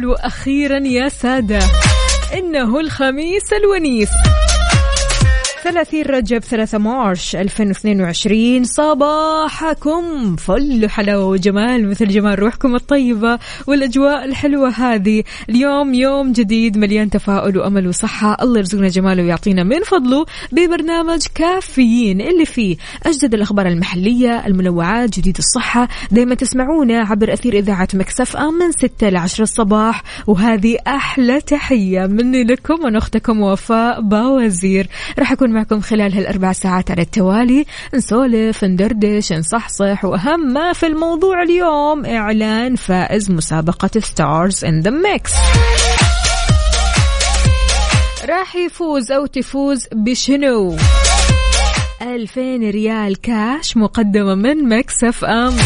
نقول أخيرا يا سادة إنه الخميس الونيس. 30 رجب 3 March 2022 صباحكم. فل حلاوة وجمال مثل جمال روحكم الطيبة والأجواء الحلوة هذه. اليوم يوم جديد مليان تفاؤل وأمل وصحة. الله يرزقنا جماله ويعطينا من فضله ببرنامج كافيين. اللي فيه أجدد الأخبار المحلية المنوعات جديد الصحة. دايما تسمعونا عبر أثير إذاعة Mix FM من 6 ل 10 الصباح. وهذه أحلى تحية مني لكم وأنا أختكم وفاء باوزير. راح أكون خلال هالأربع ساعات على التوالي. نسولف ندردش نصحصح وأهم ما في الموضوع اليوم إعلان فائز مسابقة Stars in the Mix راح يفوز أو تفوز بشنو؟ 2000 ريال كاش مقدمة من Mix FM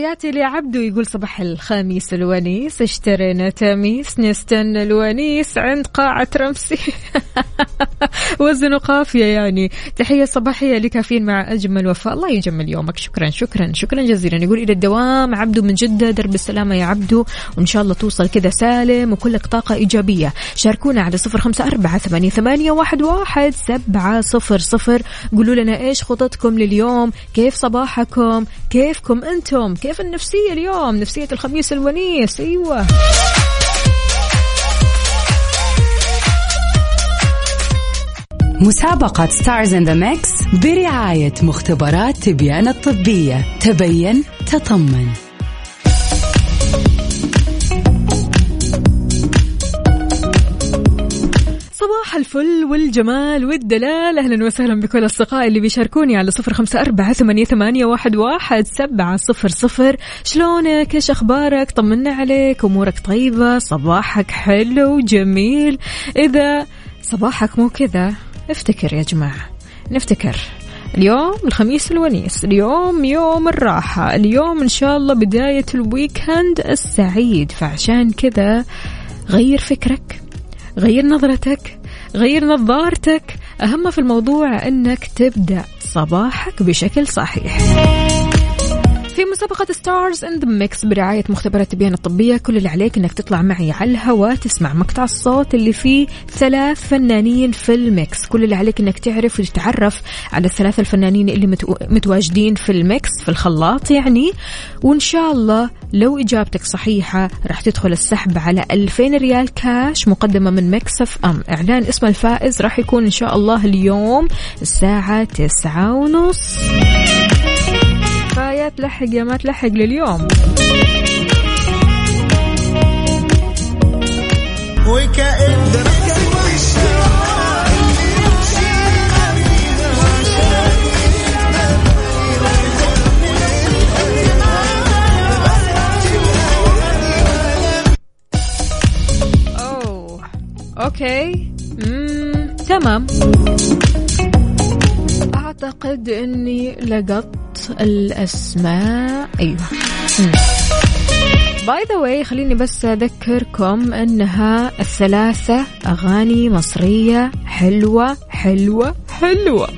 تحياتي لعبدو يقول صباح الخميس الونيس اشترينا تميس نستنى الونيس عند قاعة رمسي. وزن قافية يعني. تحية صباحية لكافيين مع أجمل وفاء. الله يجمل يومك. شكرا شكرا شكرا جزيلا. يقول إلى الدوام عبدو من جدة درب السلامة يا عبدو وإن شاء الله توصل كذا سالم وكلك طاقة إيجابية. شاركونا على صفر خمسة أربعة ثمانية, ثمانية واحد, واحد سبعة صفر صفر. قولوا لنا إيش خططكم لليوم؟ كيف صباحكم؟ كيفكم أنتم؟ كيف النفسية اليوم نفسية الخميس الونيس أيوة. مسابقة Stars in the Mix برعاية مختبرات تبيان الطبية. تبين تطمن. صباح الفل والجمال والدلال. أهلا وسهلا بكل أصدقائي اللي بيشاركوني على صفر خمسة أربعة ثمانية, ثمانية واحد, واحد سبعة صفر صفر. شلونك؟ إيش أخبارك؟ طمنا عليك. أمورك طيبة؟ صباحك حلو وجميل. إذا صباحك مو كذا افتكر يا جماعة. نفتكر. اليوم الخميس الونيس اليوم يوم الراحة اليوم إن شاء الله بداية ال weekend السعيد. فعشان كذا غير فكرك. غير نظرتك غير نظارتك. أهم في الموضوع أنك تبدأ صباحك بشكل صحيح. في مسابقة Stars in the Mix برعاية مختبرات تبيان الطبية. كل اللي عليك إنك تطلع معي على الهواء تسمع مقطع الصوت اللي فيه ثلاث فنانين في ال mix. كل اللي عليك إنك تعرف وتتعرف على الثلاثة الفنانين اللي متو... متواجدين في ال mix في الخلاط يعني. وإن شاء الله لو إجابتك صحيحة راح تدخل السحب على 2000 ريال كاش مقدمة من Mix FM إعلان اسم الفائز راح يكون إن شاء الله اليوم الساعة تسعة ونص. فيا تلحق يا ما تلحق لليوم أوه okay مم. تمام أعتقد أني لقطت الأسماء. أيوة. by the way خليني بس أذكركم أنها الثلاثة أغاني مصرية حلوة حلوة حلوة.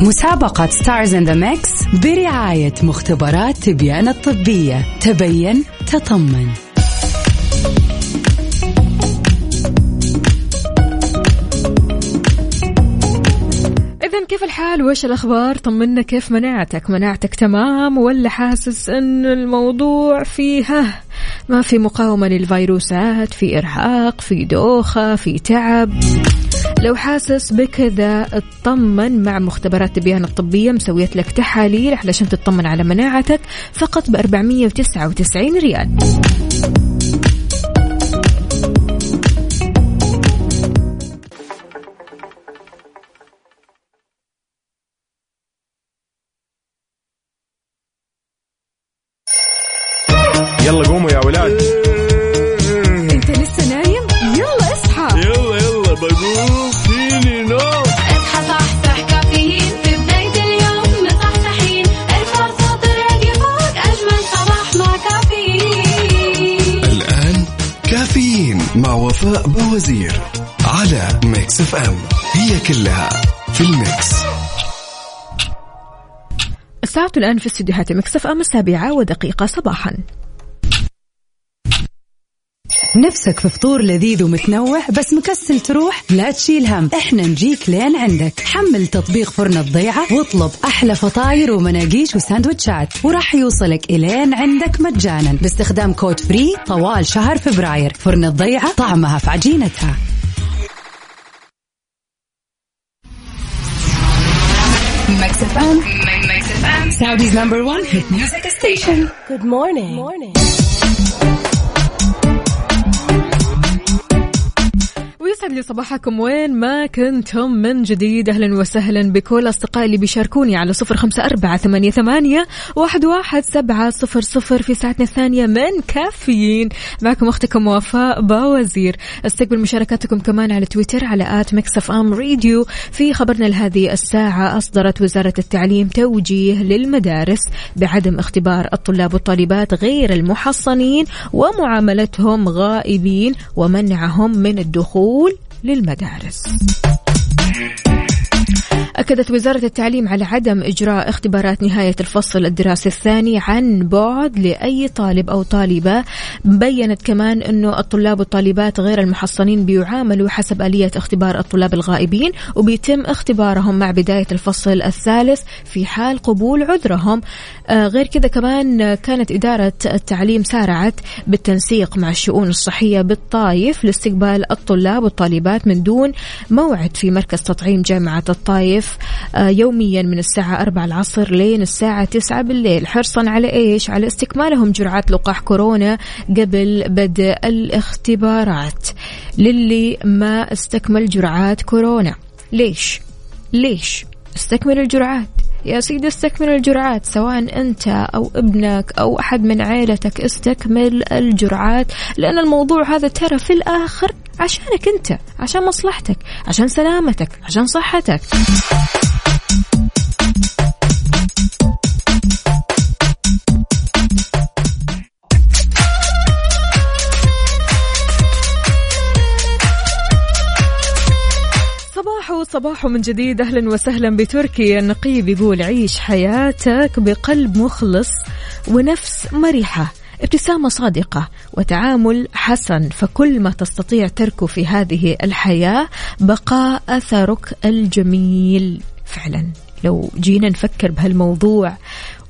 مسابقة Stars in the Mix برعاية مختبرات تبيان الطبية. تبين تطمن. الحال وإيش الأخبار؟ طمنا كيف مناعتك؟ مناعتك تمام ولا حاسس أن الموضوع فيها؟ ما في مقاومة للفيروسات في إرهاق في دوخة في تعب. لو حاسس بكذا اطمن مع مختبرات تبيان الطبية مسويت لك تحاليل علشان تطمن على مناعتك فقط ب 499 ريال. Mix FM. هي كلها في ال mix. الساعة الآن في استديوهات Mix FM السابعة ودقيقة صباحا. نفسك في فطور لذيذ ومتنوع بس مكسل تروح؟ لا تشيل هم. إحنا نجيك لين عندك. حمل تطبيق فرن الضيعة واطلب أحلى فطاير ومناقيش وساندوتشات. وراح يوصلك إلين عندك مجانا باستخدام code free طوال شهر فبراير. فرن الضيعة طعمها في عجينتها. Mix FM. Mix FM. Saudi's number one hit music station. Good morning. Good morning. ويسعد لي صباحكم. وين ما كنتم من جديد أهلا وسهلا بكل أصدقائي اللي بيشاركوني على صفر خمسة أربعة ثمانية, ثمانية واحد, واحد سبعة صفر صفر في ساعتنا الثانية من كافيين. معكم أختكم وفاء باوزير استقبل مشاركاتكم كمان على تويتر على at Mix FM Radio في خبرنا لهذه الساعة أصدرت وزارة التعليم توجيه للمدارس بعدم اختبار الطلاب والطالبات غير المحصنين ومعاملتهم غائبين ومنعهم من الدخول للمدارس. أكدت وزارة التعليم على عدم إجراء اختبارات نهاية الفصل الدراسي الثاني عن بعد لأي طالب أو طالبة. بينت كمان أنه الطلاب والطالبات غير المحصنين بيعاملوا حسب آلية اختبار الطلاب الغائبين وبيتم اختبارهم مع بداية الفصل الثالث في حال قبول عذرهم. آه غير كذا كمان كانت إدارة التعليم سارعت بالتنسيق مع الشؤون الصحية بالطايف لاستقبال الطلاب والطالبات من دون موعد في مركز تطعيم جامعة الطايف. آه، يوميا من الساعة 4 العصر لين الساعة 9 بالليل. حرصا على إيش؟ على استكمالهم جرعات لقاح كورونا قبل بدء الاختبارات. للي ما استكمل جرعات كورونا. ليش؟ ليش استكمل الجرعات؟ يا سيدي استكمل الجرعات سواء أنت أو ابنك أو أحد من عيلتك استكمل الجرعات لأن الموضوع هذا ترى في الآخر عشانك أنت عشان مصلحتك عشان سلامتك عشان صحتك. صباح من جديد. أهلا وسهلا بتركي النقيب يقول عيش حياتك بقلب مخلص ونفس مرحه ابتسامة صادقة وتعامل حسن فكل ما تستطيع تركه في هذه الحياة بقاء أثرك الجميل. فعلا لو جينا نفكر بهالموضوع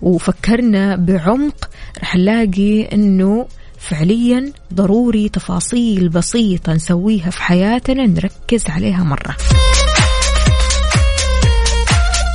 وفكرنا بعمق رح نلاقي إنه فعليا ضروري تفاصيل بسيطة نسويها في حياتنا نركز عليها مرة.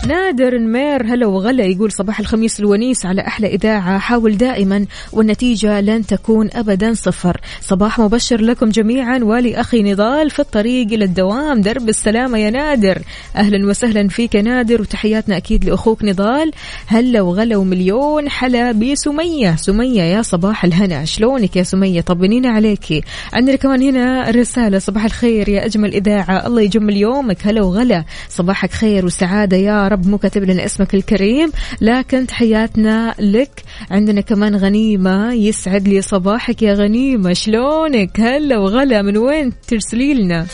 نادر نمير هلا وغلا يقول صباح الخميس الونيس على أحلى إذاعة. حاول دائما والنتيجة لن تكون أبدا صفر. صباح مبشر لكم جميعا. ولأخي نضال في الطريق إلى الدوام. درب السلامة يا نادر. أهلا وسهلا فيك يا نادر وتحياتنا أكيد لأخوك نضال. هلا وغلا ومليون حلا بسمية. سمية يا صباح الهنا. شلونك يا سمية؟ طمنينا عليكي عندنا كمان هنا رسالة. صباح الخير يا أجمل إذاعة. الله يجمل يومك. هلا وغلا. صباحك خير وسعادة يا رب مو كاتب لنا اسمك الكريم لكن تحياتنا لك. عندنا كمان غنيمة يسعد لي صباحك يا غنيمة. شلونك؟ هلا وغلا من وين ترسلي لنا؟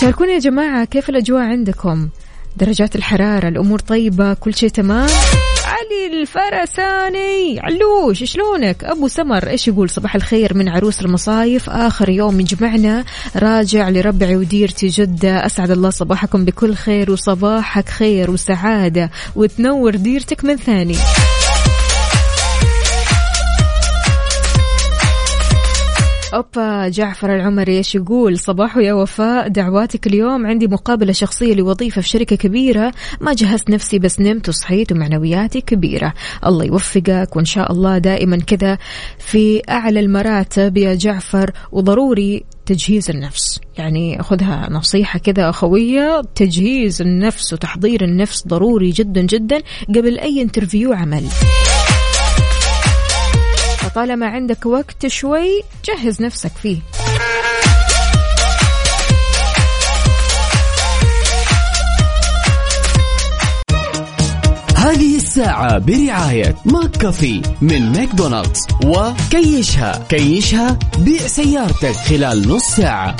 شاركونا يا جماعة كيف الأجواء عندكم؟ درجات الحرارة الأمور طيبة كل شيء تمام؟ علي الفرساني. علوش شلونك؟ أبو سمر إيش يقول؟ صباح الخير من عروس المصايف. آخر يوم يجمعنا. راجع لربعي وديرتي جدة. أسعد الله صباحكم بكل خير وصباحك خير وسعادة. وتنور ديرتك من ثاني. أوبا جعفر العمري إيش يقول؟ صباح يا وفاء دعواتك اليوم عندي مقابلة شخصية لوظيفة في شركة كبيرة. ما جهزت نفسي بس نمت وصحيت ومعنوياتي كبيرة. الله يوفقك وإن شاء الله دائما كذا في أعلى المراتب يا جعفر. وضروري تجهيز النفس. يعني خذها نصيحة كذا أخوية تجهيز النفس وتحضير النفس ضروري جدا جدا قبل أي انترفيو عمل. طالما عندك وقت شوي جهز نفسك فيه. هذه الساعة برعاية McCafé من ماكدونالدز وكيشها كيشها بيع سيارتك خلال نص ساعة.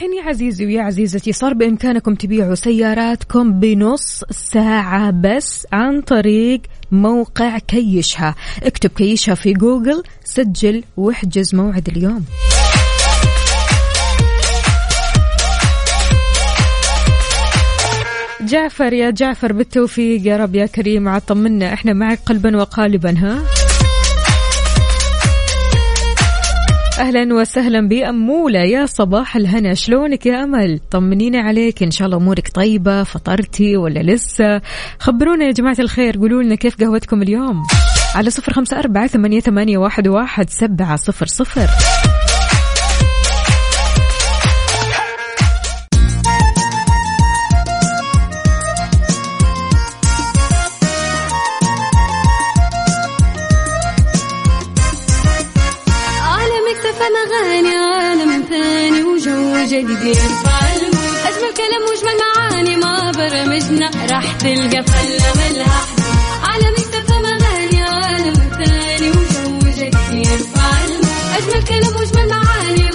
الحين يا عزيزي ويا عزيزتي. صار بإمكانكم تبيعوا سياراتكم بنص ساعة بس عن طريق موقع كيشها. اكتب كيشها في جوجل سجل واحجز موعد اليوم. جعفر يا جعفر بالتوفيق يا رب يا كريم عاد طمنا إحنا معك قلبا وقالبا ها؟ أهلا وسهلا باموله يا صباح الهنا شلونك يا أمل؟ طمنينا عليك إن شاء الله أمورك طيبة فطرتي ولا لسه؟ خبرونا يا جماعة الخير قولوا لنا كيف قهوتكم اليوم؟ على صفر خمسة أربعة ثمانية, ثمانية واحد, واحد سبعة صفر صفر. جديد أجمل كلام وأجمل معاني ما برمجنا. راح تلقى فلة ملها حدود. عالم اكتفى اغاني عالم ثاني وجو جديد أجمل كلام وأجمل معاني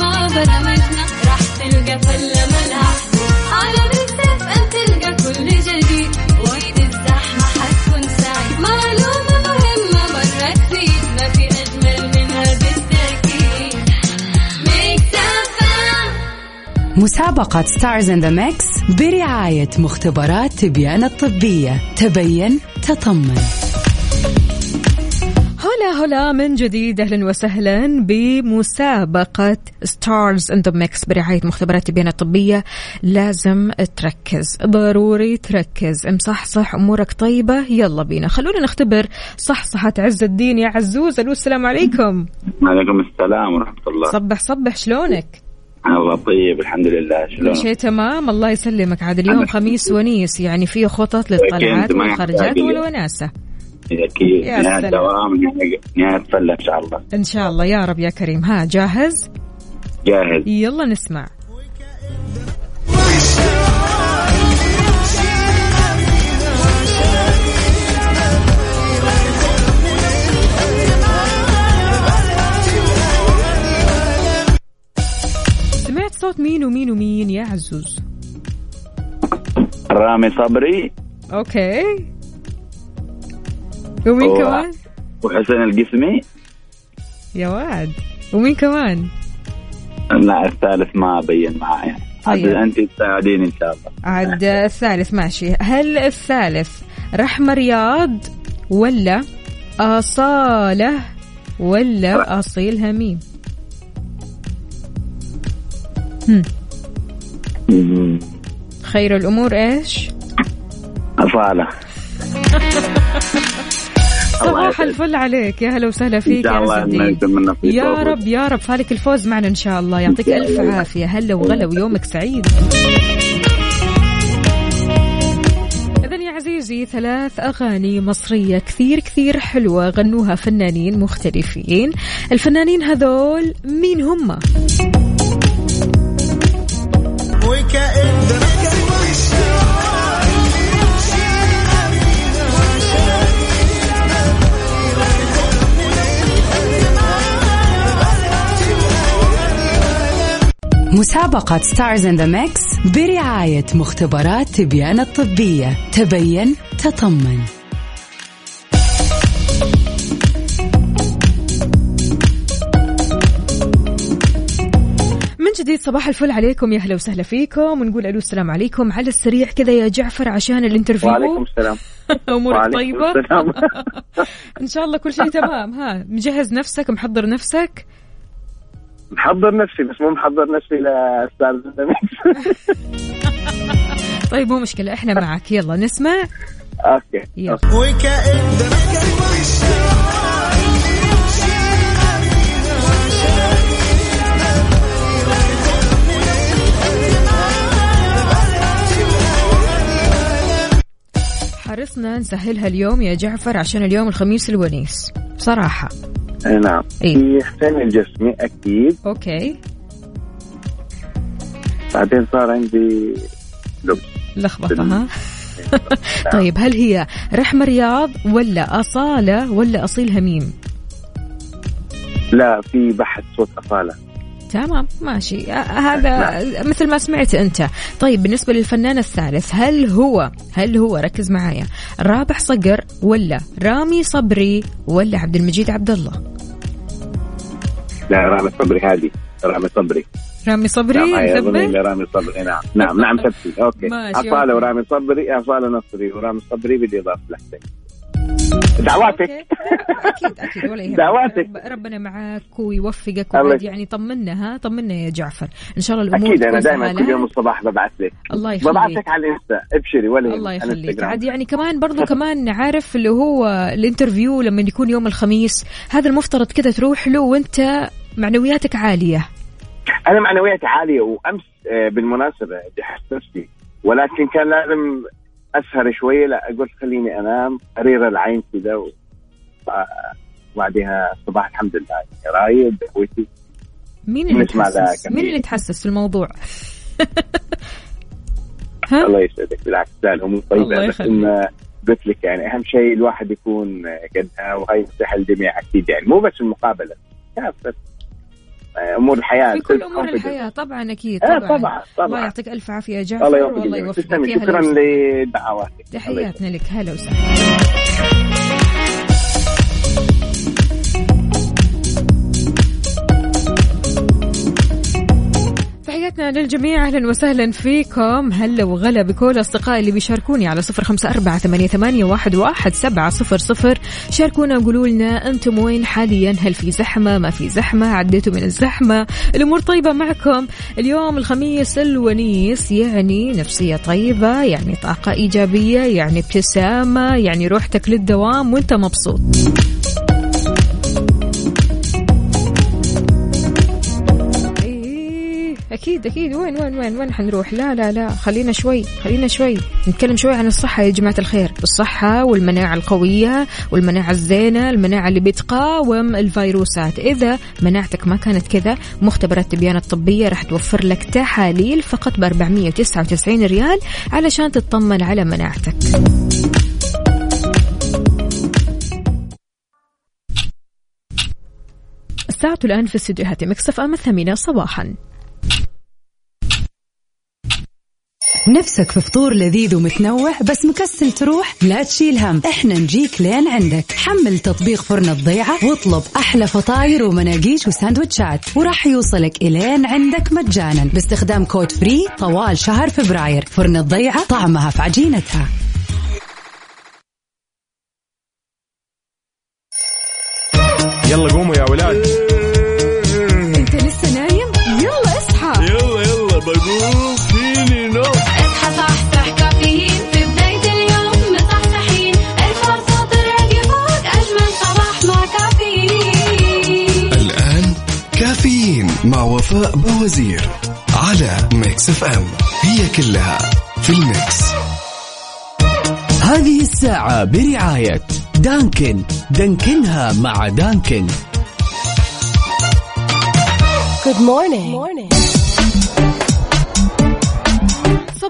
مسابقة Stars in the Mix برعاية مختبرات تبيان الطبية. تبين تطمن. هلا هلا من جديد. أهلا وسهلا بمسابقة Stars in the Mix برعاية مختبرات تبيان الطبية. لازم تركز ضروري تركز. مصحصح أمورك طيبة يلا بينا. خلونا نختبر صحصحة عز الدين يا عزوز. ألو السلام عليكم. وعليكم السلام ورحمة الله. صبح صبح شلونك؟ الله طيب الحمد لله. كل شلون شيء تمام. الله يسلمك. عاد اليوم خميس ونيس يعني فيه خطط للطلعات والخرجات يحتاج. لي. والوناسة. أكيد. يا نهاية سلام. دوام نهاية- نهاية فلة إن شاء الله. إن شاء الله. يا رب يا كريم. ها جاهز؟ جاهز. يلا نسمع. صوت مين ومين ومين يا عزوز؟ رامي صبري. أوكي. ومين هو- كمان؟ وحسين القسمي. يا واد. ومين كمان؟ لا الثالث ما بين معايا. طيب. عاد أنت تساعديني إن شاء الله. عاد الثالث ماشي. هل الثالث رحمة رياض ولا أصالة ولا أصيل هميم؟ هم. خير الأمور إيش أصالة صباح. الفل عليك يا هلا وسهلا فيك يا الله عز إنه الدين يكون من نصيب يا. رب يا رب فالك الفوز معنا إن شاء الله يعطيك الله. عافية هلا وغلا ويومك سعيد عزيزي ثلاث أغاني مصرية كثير كثير حلوة غنوها فنانين مختلفين الفنانين هذول مين هم؟ مسابقة Stars in the Mix برعاية مختبرات تبيان الطبية. تبين تطمن. جديد صباح الفل عليكم. يا هلا وسهلا فيكم. ونقول ألو السلام عليكم. على السريع كذا يا جعفر عشان ال interview. وعليكم السلام. أمورك وعليكم طيبة؟ السلام. إن شاء الله كل شيء تمام. ها مجهز نفسك محضر نفسك؟ محضر نفسي بس مو محضر نفسي لأستاذ. طيب مو مشكلة إحنا معك. يلا نسمع. okay. يلا. قلنا نسهلها اليوم يا جعفر عشان اليوم الخميس الونيس. بصراحة اي نعم. إيه. في حسين الجسمي أكيد. أوكي. بعدين صار عندي لخبطة ها؟ طيب هل هي رحمة رياض ولا أصالة ولا أصيل هميم؟ لا في بحث صوت أصالة. تمام ماشي. هذا مثل ما سمعت أنت. طيب بالنسبة للفنان الثالث هل هو هل هو ركز معايا رابح صقر ولا رامي صبري ولا عبد المجيد عبد الله؟ لا رامي صبري هذه. رامي صبري. رامي صبري؟ نعم لرامي صبري؟ نعم نعم نعم ثبتي أوكي. اصاله. ورامي صبري اصاله نصري. ورامي صبري بالاضافه لحسين دعواتك. أكيد أكيد ولا يهمك. دعواتك. رب- ربنا معاك ويوفقك وبعد يعني طمنا ها؟ طمنا يا جعفر. إن شاء الله الأمور أكيد أنا دائما. كل يوم الصباح ببعث لك. الله يخليك. ببعث لك على ال Insta. ابشري ولا الله يخليك. عاد يعني كمان برضو كمان عارف اللي هو ال interview لما يكون يوم الخميس. هذا المفترض كذا تروح له وأنت معنوياتك عالية. أنا معنوياتي عالية وأمس آه، بالمناسبة جهزت نفسي ولكن كان لازم أسهر شوية لا قلت خليني أنام قرير العين كذا و... آه، بعدها الصباح الحمد لله. رايد قهوتي مين اللي تحسس. مين اللي تحسس في الموضوع؟ ها؟ الله يسعدك. بالعكس لا الأمور طيبة بس يخليك. ان قلت لك يعني أهم شيء الواحد يكون قدها وهي نصيحه للجميع أكيد يعني. مو بس المقابلة كافه أمور الحياة في كل أمور. الحياة طبعا أكيد آه، طبعا. طبعا الله طبعا يعطيك ألف عافية جعفر الله يوفقك شكرا. لدعواتك. تحياتنا لك. هلا وسهلا. تحياتنا للجميع. أهلا وسهلا فيكم. هلا وغلا بكل أصدقائي اللي بيشاركوني على صفر خمسة أربعة ثمانية, ثمانية واحد, واحد سبعة صفر صفر. شاركونا وقولوا لنا أنتم وين حاليا؟ هل في زحمة؟ ما في زحمة؟ عديتوا من الزحمة. الأمور طيبة معكم. اليوم الخميس الونيس يعني نفسية طيبة يعني طاقة إيجابية يعني ابتسامة يعني روحتك للدوام وأنت مبسوط. أكيد أكيد. وين وين وين وين حنروح؟ لا لا لا. خلينا شوي خلينا شوي. نتكلم شوي عن الصحة يا جماعة الخير. الصحة والمناعة القوية والمناعة الزينة المناعة اللي بتقاوم الفيروسات. إذا مناعتك ما كانت كذا مختبرات تبيان الطبية راح توفر لك تحاليل فقط ب 499 ريال علشان تطمن على مناعتك. الساعة الآن في استديوهات Mix FM الثامنة صباحا. نفسك في فطور لذيذ ومتنوع بس مكسل تروح؟ لا تشيل هم. إحنا نجيك لين عندك. حمل تطبيق فرن الضيعة واطلب أحلى فطاير ومناقيش وساندوتشات. وراح يوصلك إلين عندك مجانا. باستخدام كود free طوال شهر فبراير. فرن الضيعة طعمها في عجينتها. يلا قوموا يا ولاد. مع وفاء بوازير على Mix FM هي كلها في ال mix. هذه الساعة برعاية Dunkin. دانكنها مع Dunkin.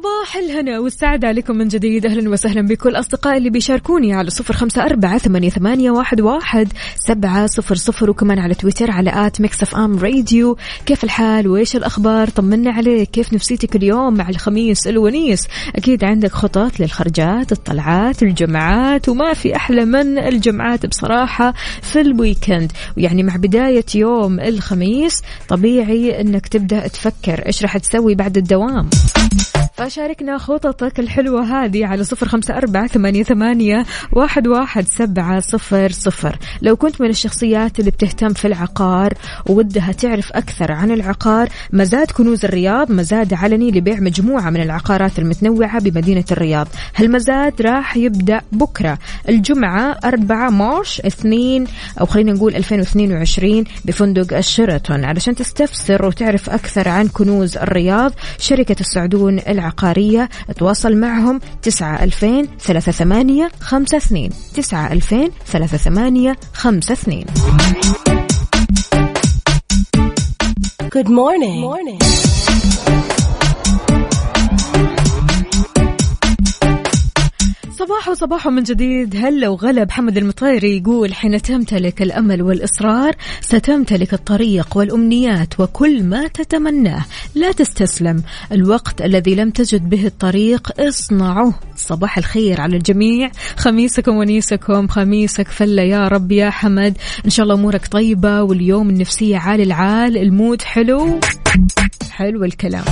صباح الهنا والسعادة عليكم من جديد. أهلا وسهلا بكل أصدقائي اللي بيشاركوني على صفر خمسة أربعة ثمانية, واحد, واحد سبعة صفر صفر. وكمان على تويتر على at Mix FM Radio. كيف الحال؟ وإيش الأخبار؟ طمنا عليك. كيف نفسيتك اليوم مع الخميس الونيس؟ أكيد عندك خطط للخرجات الطلعات الجمعات وما في أحلى من الجمعات بصراحة في الويكند. ويعني مع بداية يوم الخميس طبيعي أنك تبدأ تفكر إيش راح تسوي بعد الدوام. فشاركنا خططك الحلوة هذه على صفر خمسة أربعة ثمانية, ثمانية واحد, واحد سبعة صفر صفر. لو كنت من الشخصيات اللي بتهتم في العقار وودها تعرف أكثر عن العقار مزاد كنوز الرياض مزاد علني لبيع مجموعة من العقارات المتنوعة بمدينة الرياض. هالمزاد راح يبدأ بكرة؟ الجمعة 4 مارش 2 أو خلينا نقول 2022 بفندق الشيراتون. علشان تستفسر وتعرف أكثر عن كنوز الرياض شركة السعدون العقارية العقارية تواصل معهم تسعة ألفين ثلاثة ثمانية خمسة اثنين تسعة ألفين ثلاثة ثمانية خمسة اثنين Good morning. Good morning. صباح صباح من جديد. هلا وغلا. محمد المطيري يقول حين تمتلك الأمل والإصرار ستمتلك الطريق والأمنيات وكل ما تتمناه. لا تستسلم. الوقت الذي لم تجد به الطريق اصنعه صباح الخير على الجميع. خميسكم ونيسكم. خميسك فله يا رب يا حمد. إن شاء الله أمورك طيبة واليوم النفسية عال العال. المود حلو. حلو الكلام.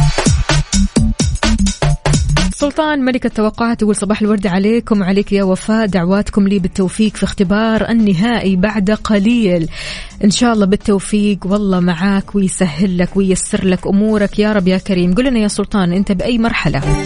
سلطان ملك التوقعات يقول صباح الورد عليكم. وعليك يا وفاء. دعواتكم لي بالتوفيق في اختبار النهائي بعد قليل. إن شاء الله بالتوفيق. والله معاك ويسهل لك وييسر لك أمورك. يا رب يا كريم. قل لنا يا سلطان أنت بأي مرحلة؟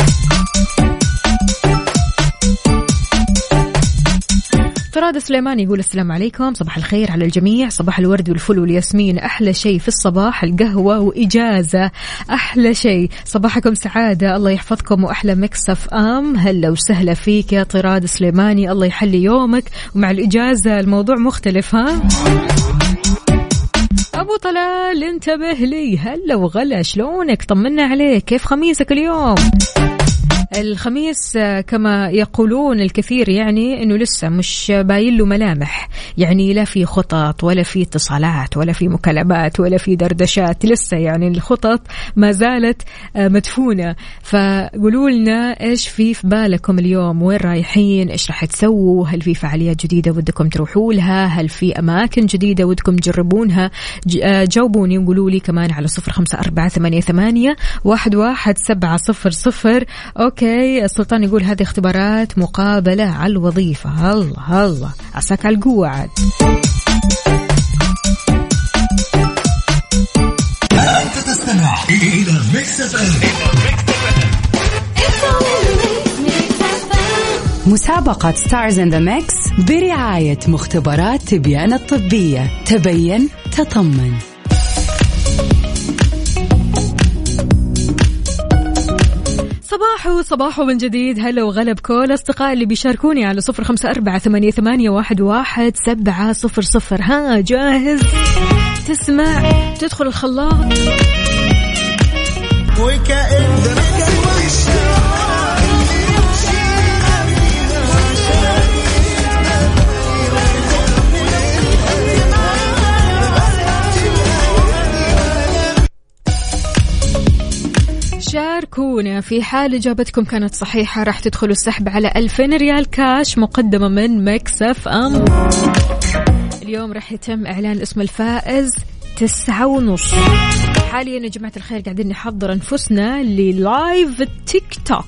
فراد سليمان يقول السلام عليكم. صباح الخير على الجميع. صباح الورد والفل والياسمين. أحلى شيء في الصباح القهوة وإجازة. أحلى شيء صباحكم سعادة. الله يحفظكم وأحلى مكسف أم. هلا وسهلا فيك يا طراد سليماني. الله يحلي يومك. ومع الإجازة الموضوع مختلف ها؟ أبو طلال انتبه لي. هلا وغلا شلونك؟ طمنا عليك. كيف خميسك اليوم؟ الخميس آه، كما يقولون الكثير يعني إنه لسه مش باين له ملامح. يعني لا في خطط ولا في اتصالات ولا في مكالمات ولا في دردشات لسه يعني الخطط ما زالت آه، مدفونة. فقولوا لنا إيش في في بالكم اليوم؟ وين رايحين؟ إيش راح تسووا؟ هل في فعاليات جديدة ودكم تروحوا لها؟ هل في أماكن جديدة ودكم تجربونها؟ آه، جاوبوني وقولوا لي كمان على صفر خمسة أربعة ثمانية ثمانية واحد واحد سبعة صفر صفر. Okay. Okay. السلطان يقول هذه اختبارات مقابلة على الوظيفة. الله الله. عساك على القوة عاد. أنت تستمع إلى Mix FM. مسابقة Stars in the Mix برعاية مختبرات تبيان الطبية. تبين تطمن. صباحو صباحو من جديد. هلا وغلا بكل أصدقائي اللي بيشاركوني على صفر خمسة أربعة ثمانية, ثمانية واحد, واحد سبعة صفر صفر. ها جاهز؟ تسمع تدخل الخلاط. شاركونا في حال إجابتكم كانت صحيحة راح تدخلوا السحب على 2000 ريال كاش مقدمة من مكسف أم. اليوم راح يتم إعلان اسم الفائز تسعة ونص. حاليا يا جماعة الخير قاعدين نحضر أنفسنا لل live TikTok.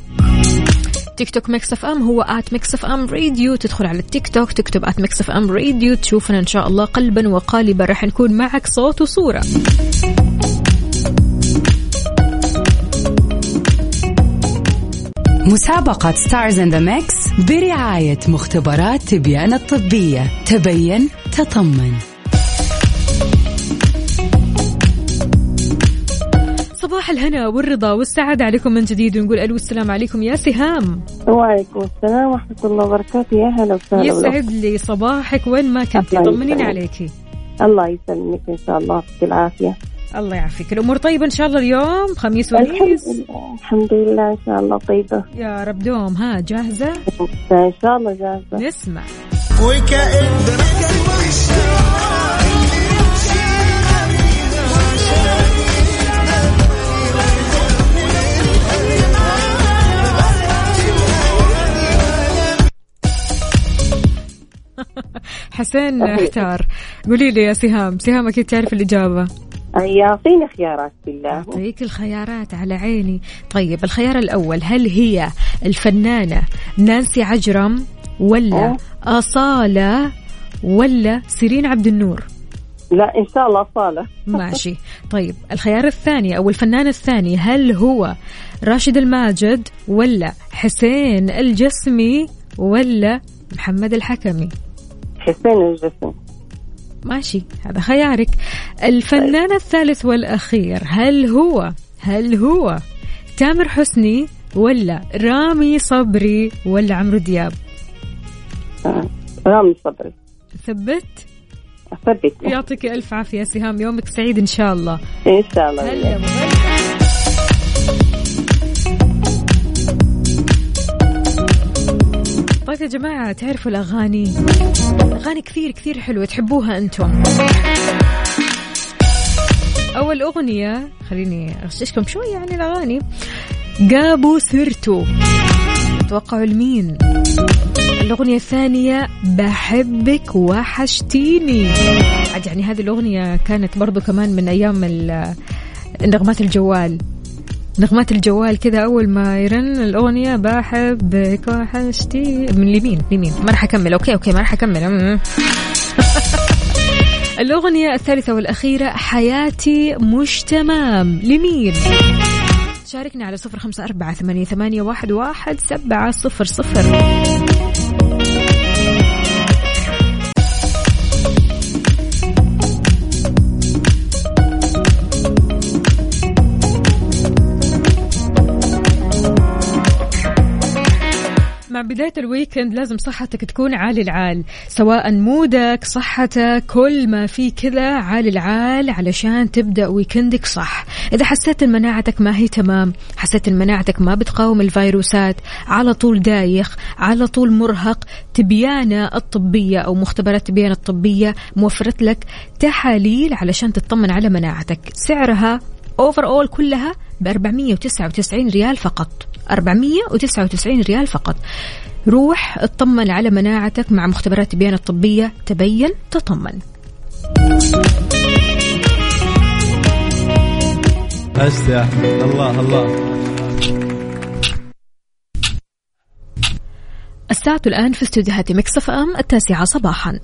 TikTok Mix FM هو at Mix FM Radio. تدخل على التيك توك تكتب at Mix FM Radio تشوفنا إن شاء الله قلبا وقالبا راح نكون معك صوت وصورة. مسابقة Stars in the Mix برعاية مختبرات تبيان الطبية. تبين تطمن. صباح الهنا والرضا والسعادة عليكم من جديد ونقول ألو السلام عليكم يا سهام. وعليكم السلام ورحمة الله وبركاته. يا هلا وسهلا. يسعد لي صباحك وين ما كنتي يسعدك. عليكي. الله يسلمك إن شاء الله. يعطيك العافية. الله يعافيك. الأمور طيبة إن شاء الله اليوم؟ خميس الحمد ونيس لله. الحمد لله إن شاء الله طيبة. يا رب دوم. ها جاهزة؟ إن شاء الله جاهزة. نسمع. حسين احتار قولي لي يا سهام. سهام أكيد تعرف الإجابة. يعطيني خيارات بالله. أعطيك الخيارات على عيني. طيب الخيار الأول هل هي الفنانة نانسي عجرم ولا أصالة ولا سيرين عبد النور؟ لا إن شاء الله صالة ماشي. طيب الخيار الثاني أو الفنان الثاني هل هو راشد الماجد ولا حسين الجسمي ولا محمد الحكمي؟ حسين الجسم ماشي هذا خيارك. الفنان الثالث والأخير هل هو هل هو تامر حسني ولا رامي صبري ولا عمرو دياب؟ رامي صبري. ثبت؟ ثبت. يعطيك ألف عافية سهام يومك سعيد إن شاء الله. إن شاء الله. هلا يا جماعة تعرفوا الأغاني؟ أغاني كثير كثير حلوة تحبوها أنتم. أول أغنية خليني أغششكم شوية عن الأغاني. جابوا سيرته توقعوا لمين؟ الأغنية الثانية بحبك وحشتيني. عاد يعني هذه الأغنية كانت برضو كمان من أيام نغمات الجوال. نغمات الجوال كذا أول ما يرن الأغنية بحبك وحشتيني من اليمين اليمين. ما راح أكمل. okay okay ما راح أكمل. أمم. الأغنية الثالثة والأخيرة حياتي مش تمام. لمين؟ شاركنا على صفر خمسة أربعة ثمانية, ثمانية واحد, واحد سبعة صفر صفر. مع بداية ال weekend لازم صحتك تكون عالي العال سواء mood ك صحتك كل ما في كذا عالي العال علشان تبدأ ويكندك صح. إذا حسيت إن مناعتك ما هي تمام حسيت إن مناعتك ما بتقاوم الفيروسات على طول دايخ على طول مرهق تبيانة الطبية أو مختبرات تبيانة الطبية موفرة لك تحاليل علشان تطمن على مناعتك. سعرها offer اول كلها ب 499 ريال فقط. 499 ريال فقط. روح اطمن على مناعتك مع مختبرات تبيان الطبية. تبين تطمن. الله الله. الساعة الآن في استديوهات مكسف أم التاسعة صباحا.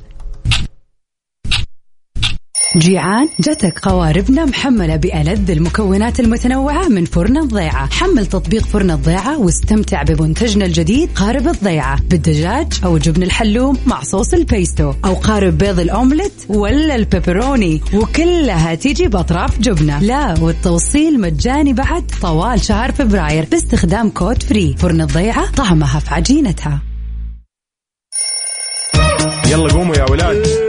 جيعان جتك قواربنا محملة بألذ المكونات المتنوعة من فرن الضيعة. حمل تطبيق فرن الضيعة واستمتع بمنتجنا الجديد قارب الضيعة. بالدجاج أو جبن الحلوم مع صوص البيستو أو قارب بيض الأومليت ولا البيبروني. وكلها تيجي بأطراف جبنة. لا والتوصيل مجاني بعد طوال شهر فبراير باستخدام كود free. فرن الضيعة طعمها في عجينتها. يلا قوموا يا ولاد.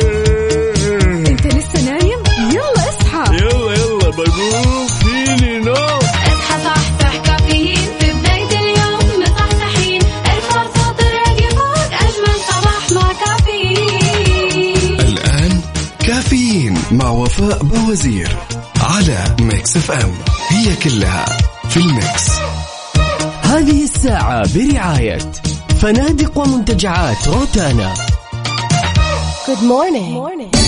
وفاء بوزير على Mix FM هي كلها في ال mix هذه الساعة برعاية فنادق ومنتجعات روتانا Good morning. morning.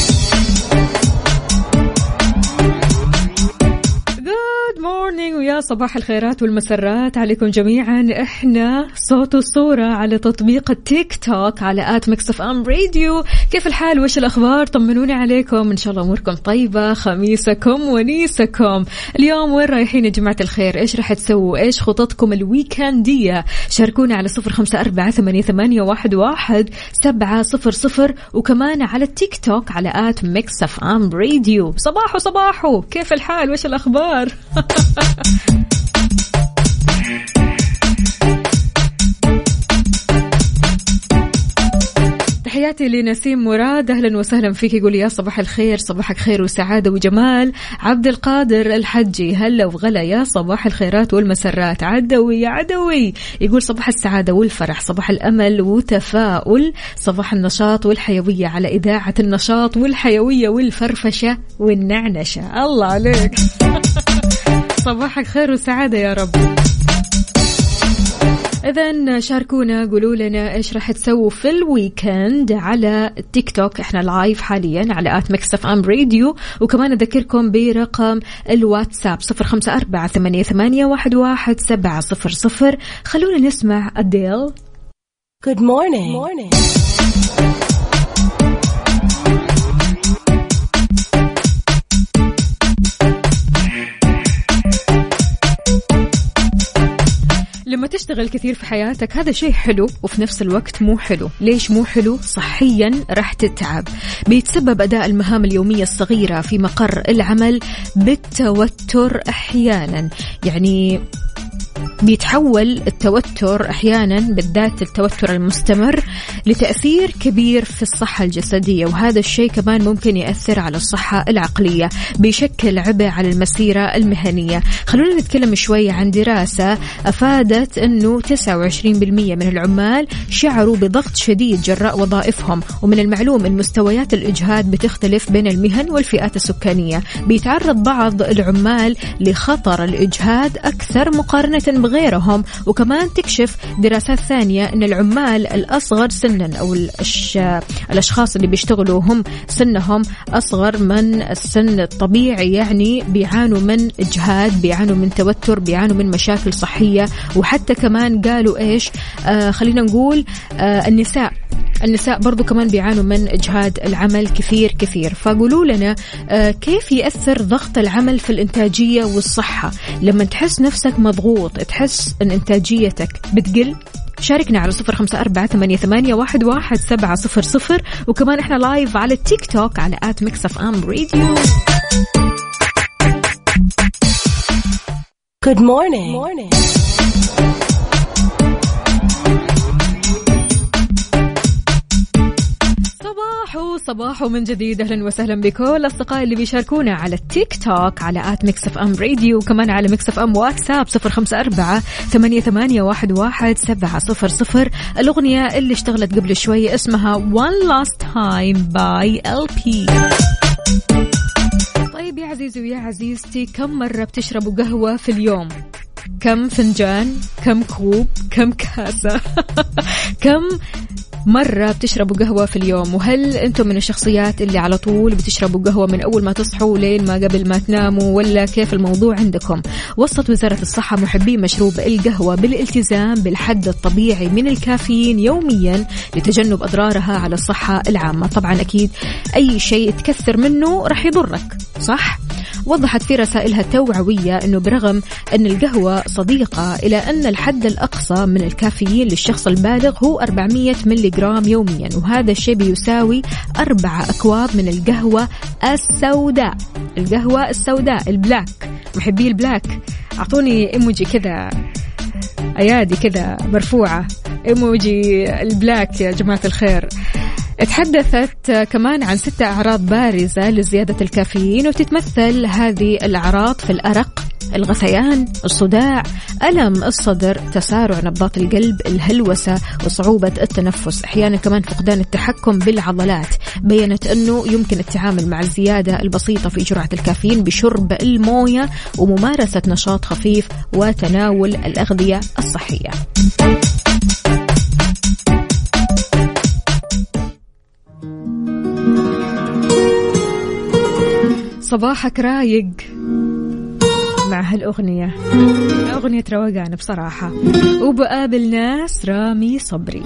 ويا صباح الخيرات والمسرات عليكم جميعا. إحنا صوت وصورة على تطبيق التيك توك على at Mix FM Radio. كيف الحال؟ وش الأخبار؟ طمنوني عليكم. إن شاء الله أموركم طيبة. خميسكم ونيسكم. اليوم وين رايحين يا جماعة الخير؟ إيش راح تسووا؟ إيش خططكم ال weekend ية؟ شاركونا على صفر خمسة أربعة ثمانية, واحد, واحد سبعة صفر صفر. وكمان على التيك توك على at Mix FM Radio. صباحو صباحو. كيف الحال؟ وش الأخبار؟ تحياتي لنسيم مراد. أهلا وسهلا فيك. يقول يا صباح الخير. صباحك خير وسعادة وجمال. عبد القادر الحجي. هلا وغلا. يا صباح الخيرات والمسرات. عدوي يا عدوي. يقول صباح السعادة والفرح. صباح الأمل والتفاؤل. صباح النشاط والحيوية على إذاعة النشاط والحيوية والفرفشة والنعنشة. الله عليك. صباحك خير وسعادة يا رب. إذا شاركونا قولوا لنا إيش راح تسووا في ال weekend على التيك توك إحنا live حاليا على at Mix FM Radio. وكمان أذكركم برقم الواتساب صفر خمسة أربعة ثمانية, ثمانية واحد, واحد سبعة صفر صفر. خلونا نسمع أديل Good morning. morning. لما تشتغل كثير في حياتك هذا شيء حلو وفي نفس الوقت مو حلو. ليش مو حلو؟ صحيا راح تتعب. بيتسبب أداء المهام اليومية الصغيرة في مقر العمل بالتوتر أحيانا. يعني بيتحول التوتر أحيانا بالذات التوتر المستمر لتأثير كبير في الصحة الجسدية وهذا الشيء كمان ممكن يأثر على الصحة العقلية بيشكل عبء على المسيرة المهنية. خلونا نتكلم شوي عن دراسة أفادت إنه 29% من العمال شعروا بضغط شديد جراء وظائفهم ومن المعلوم إن مستويات الإجهاد بتختلف بين المهن والفئات السكانية. بيتعرض بعض العمال لخطر الإجهاد أكثر مقارنة بغيرهم وكمان تكشف دراسات ثانية أن العمال الأصغر سنا أو الأش... الأشخاص اللي بيشتغلوا هم سنهم أصغر من السن الطبيعي يعني بيعانوا من إجهاد بيعانوا من توتر بيعانوا من مشاكل صحية. وحتى كمان قالوا إيش؟ آه خلينا نقول آه النساء. النساء برضو كمان بيعانوا من إجهاد العمل كثير كثير. فقولوا لنا آه كيف يأثر ضغط العمل في الإنتاجية والصحة؟ لما تحس نفسك مضغوط تحس أن إنتاجيتك بتقل؟ شاركنا على صفر خمسة أربعة ثمانية, ثمانية واحد, واحد سبعة صفر صفر. وكمان إحنا live على التيك توك على at Mix FM Radio Good morning. Good morning. صباح صباح من جديد. أهلا وسهلا بكل أصدقائي اللي بيشاركونا على التيك توك على at Mix FM Radio وكمان على Mix FM واتساب صفر خمسة أربعة ثمانية, ثمانية واحد, واحد سبعة صفر صفر. الأغنية اللي اشتغلت قبل شوي اسمها One Last Time by LP طيب يا عزيزي ويا عزيزتي كم مرة بتشربوا قهوة في اليوم؟ كم فنجان؟ كم كوب؟ كم كاسة؟ كم مرة بتشربوا قهوة في اليوم وهل أنتم من الشخصيات اللي على طول بتشربوا قهوة من أول ما تصحوا لين ما قبل ما تناموا ولا كيف الموضوع عندكم وصت وزارة الصحة محبي مشروب القهوة بالالتزام بالحد الطبيعي من الكافيين يوميا لتجنب أضرارها على الصحة العامة طبعا أكيد أي شيء تكثر منه راح يضرك صح؟ وضحت في رسائلها التوعوية أنه برغم أن القهوة صديقة إلا أن الحد الأقصى من الكافيين للشخص البالغ هو 400 ملي جرام يوميا وهذا الشيء بيساوي أربعة أكواب من القهوة السوداء. القهوة السوداء ال black. محبي ال black. أعطوني إيموجي كذا أيادي كذا مرفوعة. إيموجي البلاك يا جماعة الخير. تحدثت كمان عن ستة أعراض بارزة لزيادة الكافيين وتتمثل هذه الأعراض في الأرق الغثيان الصداع ألم الصدر تسارع نبضات القلب الهلوسة وصعوبة التنفس أحيانا كمان فقدان التحكم بالعضلات بينت أنه يمكن التعامل مع الزيادة البسيطة في جرعة الكافيين بشرب الموية وممارسة نشاط خفيف وتناول الأغذية الصحية. صباحك رايق. مع هالأغنية. أغنية روقان بصراحة. وبقابل ناس رامي صبري.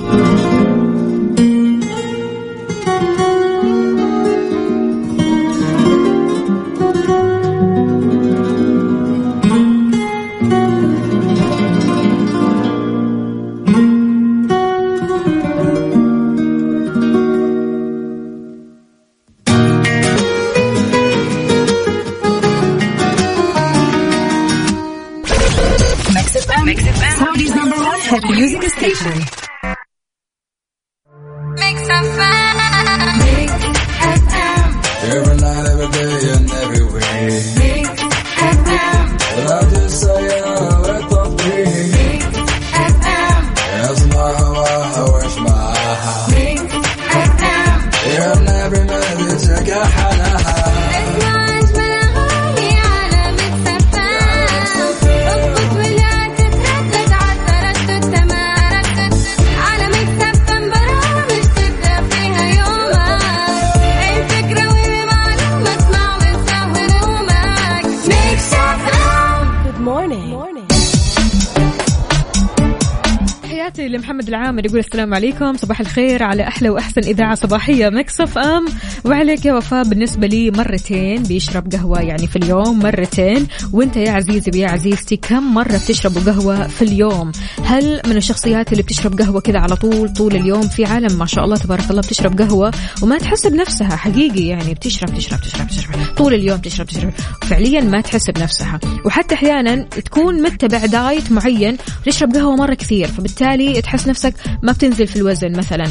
العامر يقول السلام عليكم. صباح الخير على أحلى وأحسن إذاعة صباحية. مكسف أم. وعليك يا وفاء بالنسبة لي مرتين بيشرب قهوة يعني في اليوم مرتين. وأنت يا عزيزي يا عزيزتي كم مرة بتشربوا قهوة في اليوم؟ هل من الشخصيات اللي بتشرب قهوة كذا على طول طول اليوم في عالم ما شاء الله تبارك الله بتشرب قهوة وما تحس بنفسها؟ حقيقي يعني بتشرب تشرب تشرب تشرب طول اليوم تشرب تشرب فعليا ما تحس بنفسها. وحتى أحيانا تكون متبع دايت معين وتشرب قهوة مرة كثير فبالتالي تحس نفسك ما بتنزل في الوزن مثلا.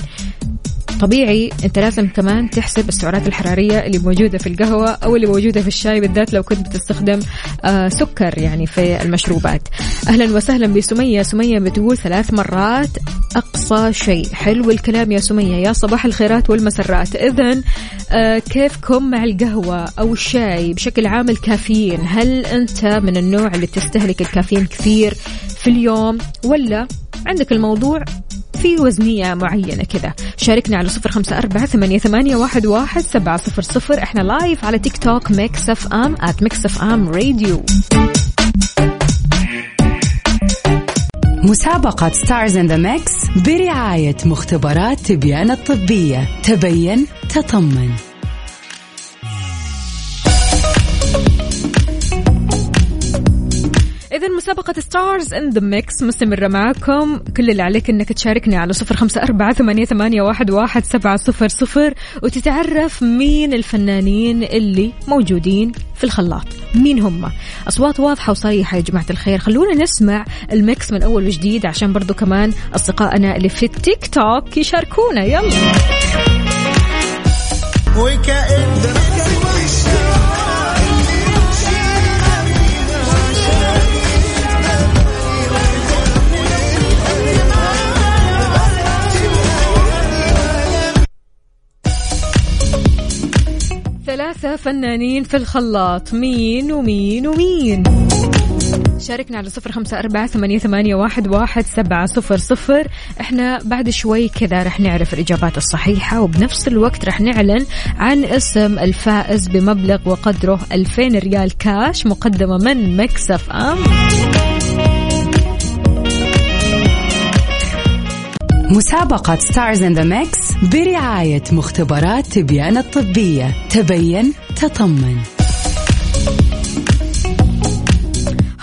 طبيعي أنت لازم كمان تحسب السعرات الحرارية اللي موجودة في القهوة أو اللي موجودة في الشاي بالذات لو كنت بتستخدم آه سكر يعني في المشروبات. أهلا وسهلا بسمية. سمية بتقول ثلاث مرات أقصى شيء. حلو الكلام يا سمية. يا صباح الخيرات والمسرات. اذا آه كيفكم مع القهوة أو الشاي؟ بشكل عام الكافيين. هل أنت من النوع اللي تستهلك الكافيين كثير في اليوم ولا عندك الموضوع في وزنية معينة كذا. شاركنا على صفر خمسة أربعة ثمانية, ثمانية واحد, واحد سبعة صفر صفر. إحنا live على تيك توك Mix FM at Mix FM Radio مسابقة Stars in the Mix برعاية مختبرات تبيان الطبية. تبين تطمن. مسابقة Stars in the Mix مستمرة معكم كل اللي عليك إنك تشاركني على صفر خمسة أربعة ثمانية, ثمانية واحد, واحد سبعة صفر صفر. وتتعرف مين الفنانين اللي موجودين في الخلاط. مين هم؟ أصوات واضحة وصريحة يا جماعة الخير. خلونا نسمع ال mix من أول وجديد عشان برضو كمان أصدقائنا اللي في التيك توك يشاركونا. يلا. ثلاثة فنانين في الخلاط. مين ومين ومين؟ شاركنا على صفر خمسة أربعة ثمانية, ثمانية واحد, واحد سبعة صفر صفر. إحنا بعد شوي كذا رح نعرف الإجابات الصحيحة وبنفس الوقت رح نعلن عن اسم الفائز بمبلغ وقدره 2000 ريال كاش مقدمة من Mix FM. مسابقة Stars in the Mix برعاية مختبرات تبيان الطبية. تبين تطمن.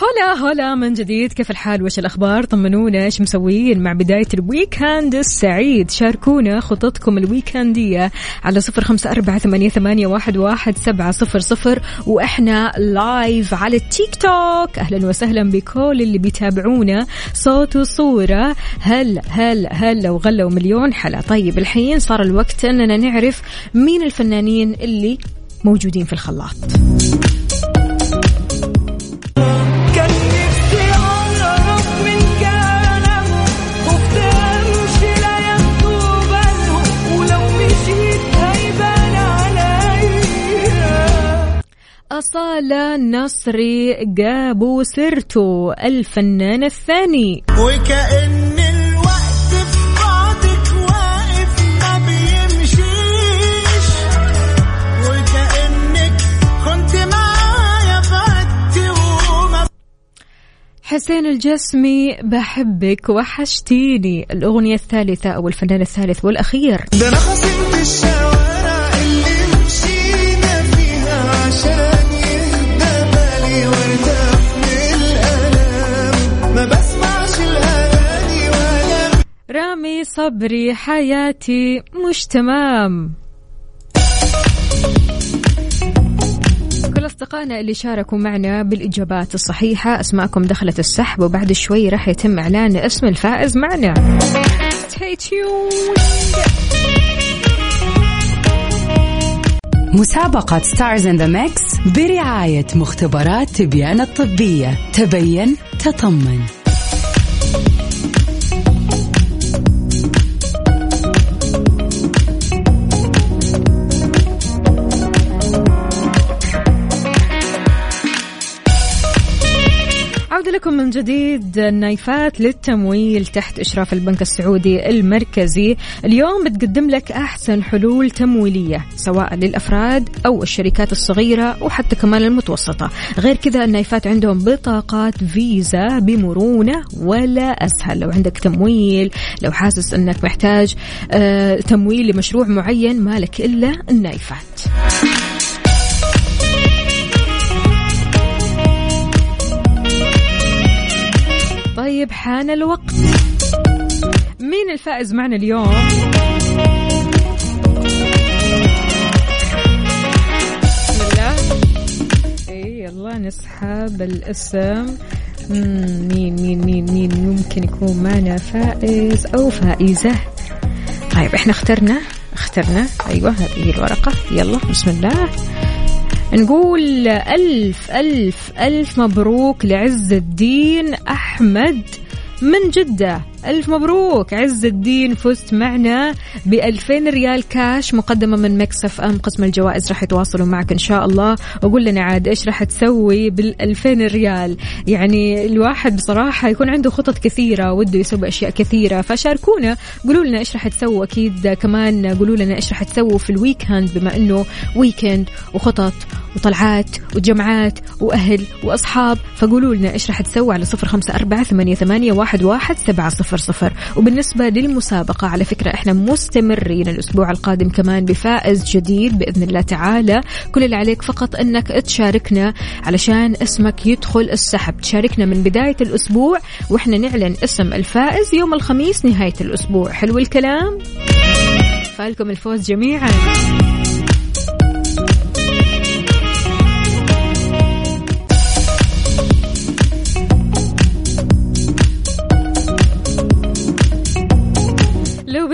هلا هلا من جديد. كيف الحال؟ وش الأخبار؟ طمنونا إيش مسويين؟ مع بداية ال weekend السعيد. شاركونا خططكم ال weekend ية على صفر خمسة أربعة ثمانية, ثمانية واحد, واحد سبعة صفر صفر. وإحنا live على التيك توك أهلا وسهلا بكل اللي بيتابعونا. صوت وصورة. هل هل هل وغلا ومليون حلا. طيب الحين صار الوقت أننا نعرف مين الفنانين اللي موجودين في الخلاط. أصالة نصري جابوا سيرته الفنان الثاني. وكأن الوقت في بعدك واقف ما بيمشيش. وكأنك كنت معايا بعدتي وما حسين الجسمي بحبك وحشتيني. الأغنية الثالثة أو الفنان الثالث والأخير. ده أنا خصمت الشوارع صبري حياتي مش تمام. كل أصدقائنا اللي شاركوا معنا بالإجابات الصحيحة أسماءكم دخلت السحب وبعد شوي راح يتم إعلان اسم الفائز معنا. مسابقة Stars in the Mix برعاية مختبرات تبيان الطبية. تبين تطمن. لكم من جديد النايفات للتمويل تحت إشراف البنك السعودي المركزي. اليوم بتقدم لك أحسن حلول تمويلية سواء للأفراد أو الشركات الصغيرة وحتى كمان المتوسطة. غير كذا النايفات عندهم بطاقات فيزا بمرونة ولا أسهل. لو عندك تمويل لو حاسس أنك محتاج آه تمويل لمشروع معين مالك إلا النايفات. طيب حان الوقت. مين الفائز معنا اليوم؟ بسم الله. يلا نسحب الاسم. مين مين مين مين ممكن يكون معنا فائز أو فائزة؟ طيب إحنا اخترنا اخترنا. أيوه هذه الورقة. يلا بسم الله. نقول ألف ألف ألف مبروك لعز الدين أحمد من جدة. ألف مبروك. عز الدين فزت معنا ب 2000 ريال كاش مقدمة من Mix FM. قسم الجوائز راح يتواصلوا معك إن شاء الله. وقول لنا عاد إيش راح تسوي بال 2000 ريال. يعني الواحد بصراحة يكون عنده خطط كثيرة وده يسوي أشياء كثيرة. فشاركونا. قولوا لنا إيش راح تسووا. أكيد كمان قولوا لنا إيش راح تسووا في ال weekend بما إنه weekend وخطط وطلعات وجمعات وأهل وأصحاب. فقولوا لنا إيش راح تسووا على صفر خمسة أربعة ثمانية, ثمانية واحد, واحد سبعة صفر. صفر وبالنسبة للمسابقة على فكرة إحنا مستمرين الأسبوع القادم كمان بفائز جديد بإذن الله تعالى. كل اللي عليك فقط أنك تشاركنا علشان اسمك يدخل السحب. تشاركنا من بداية الأسبوع وإحنا نعلن اسم الفائز يوم الخميس نهاية الأسبوع. حلو الكلام؟ فالكم الفوز جميعا.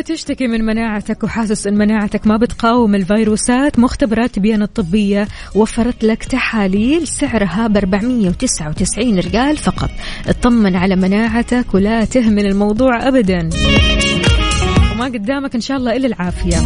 لو بتشتكي من مناعتك وحاسس إن مناعتك ما بتقاوم الفيروسات مختبرات بيان الطبية وفرت لك تحاليل سعرها ب 499 ريال فقط. اطمن على مناعتك ولا تهمل الموضوع ابدا. وما قدامك إن شاء الله إلا العافية.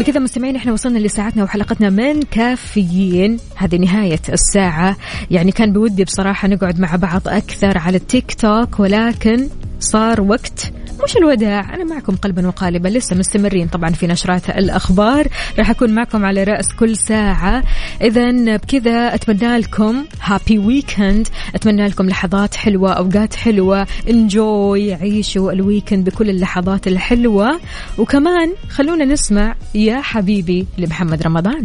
بكذا مستمعين إحنا وصلنا لساعتنا وحلقتنا من كافيين. هذه نهاية الساعة. يعني كان بودي بصراحة نقعد مع بعض أكثر على التيك توك ولكن صار وقت مش الوداع؟ أنا معكم قلبا وقالبا لسه مستمرين طبعا في نشرات الأخبار. راح أكون معكم على رأس كل ساعة. إذا بكذا أتمنى لكم happy weekend أتمنى لكم لحظات حلوة أوقات حلوة. enjoy عيشوا ال weekend بكل اللحظات الحلوة. وكمان خلونا نسمع يا حبيبي لمحمد رمضان.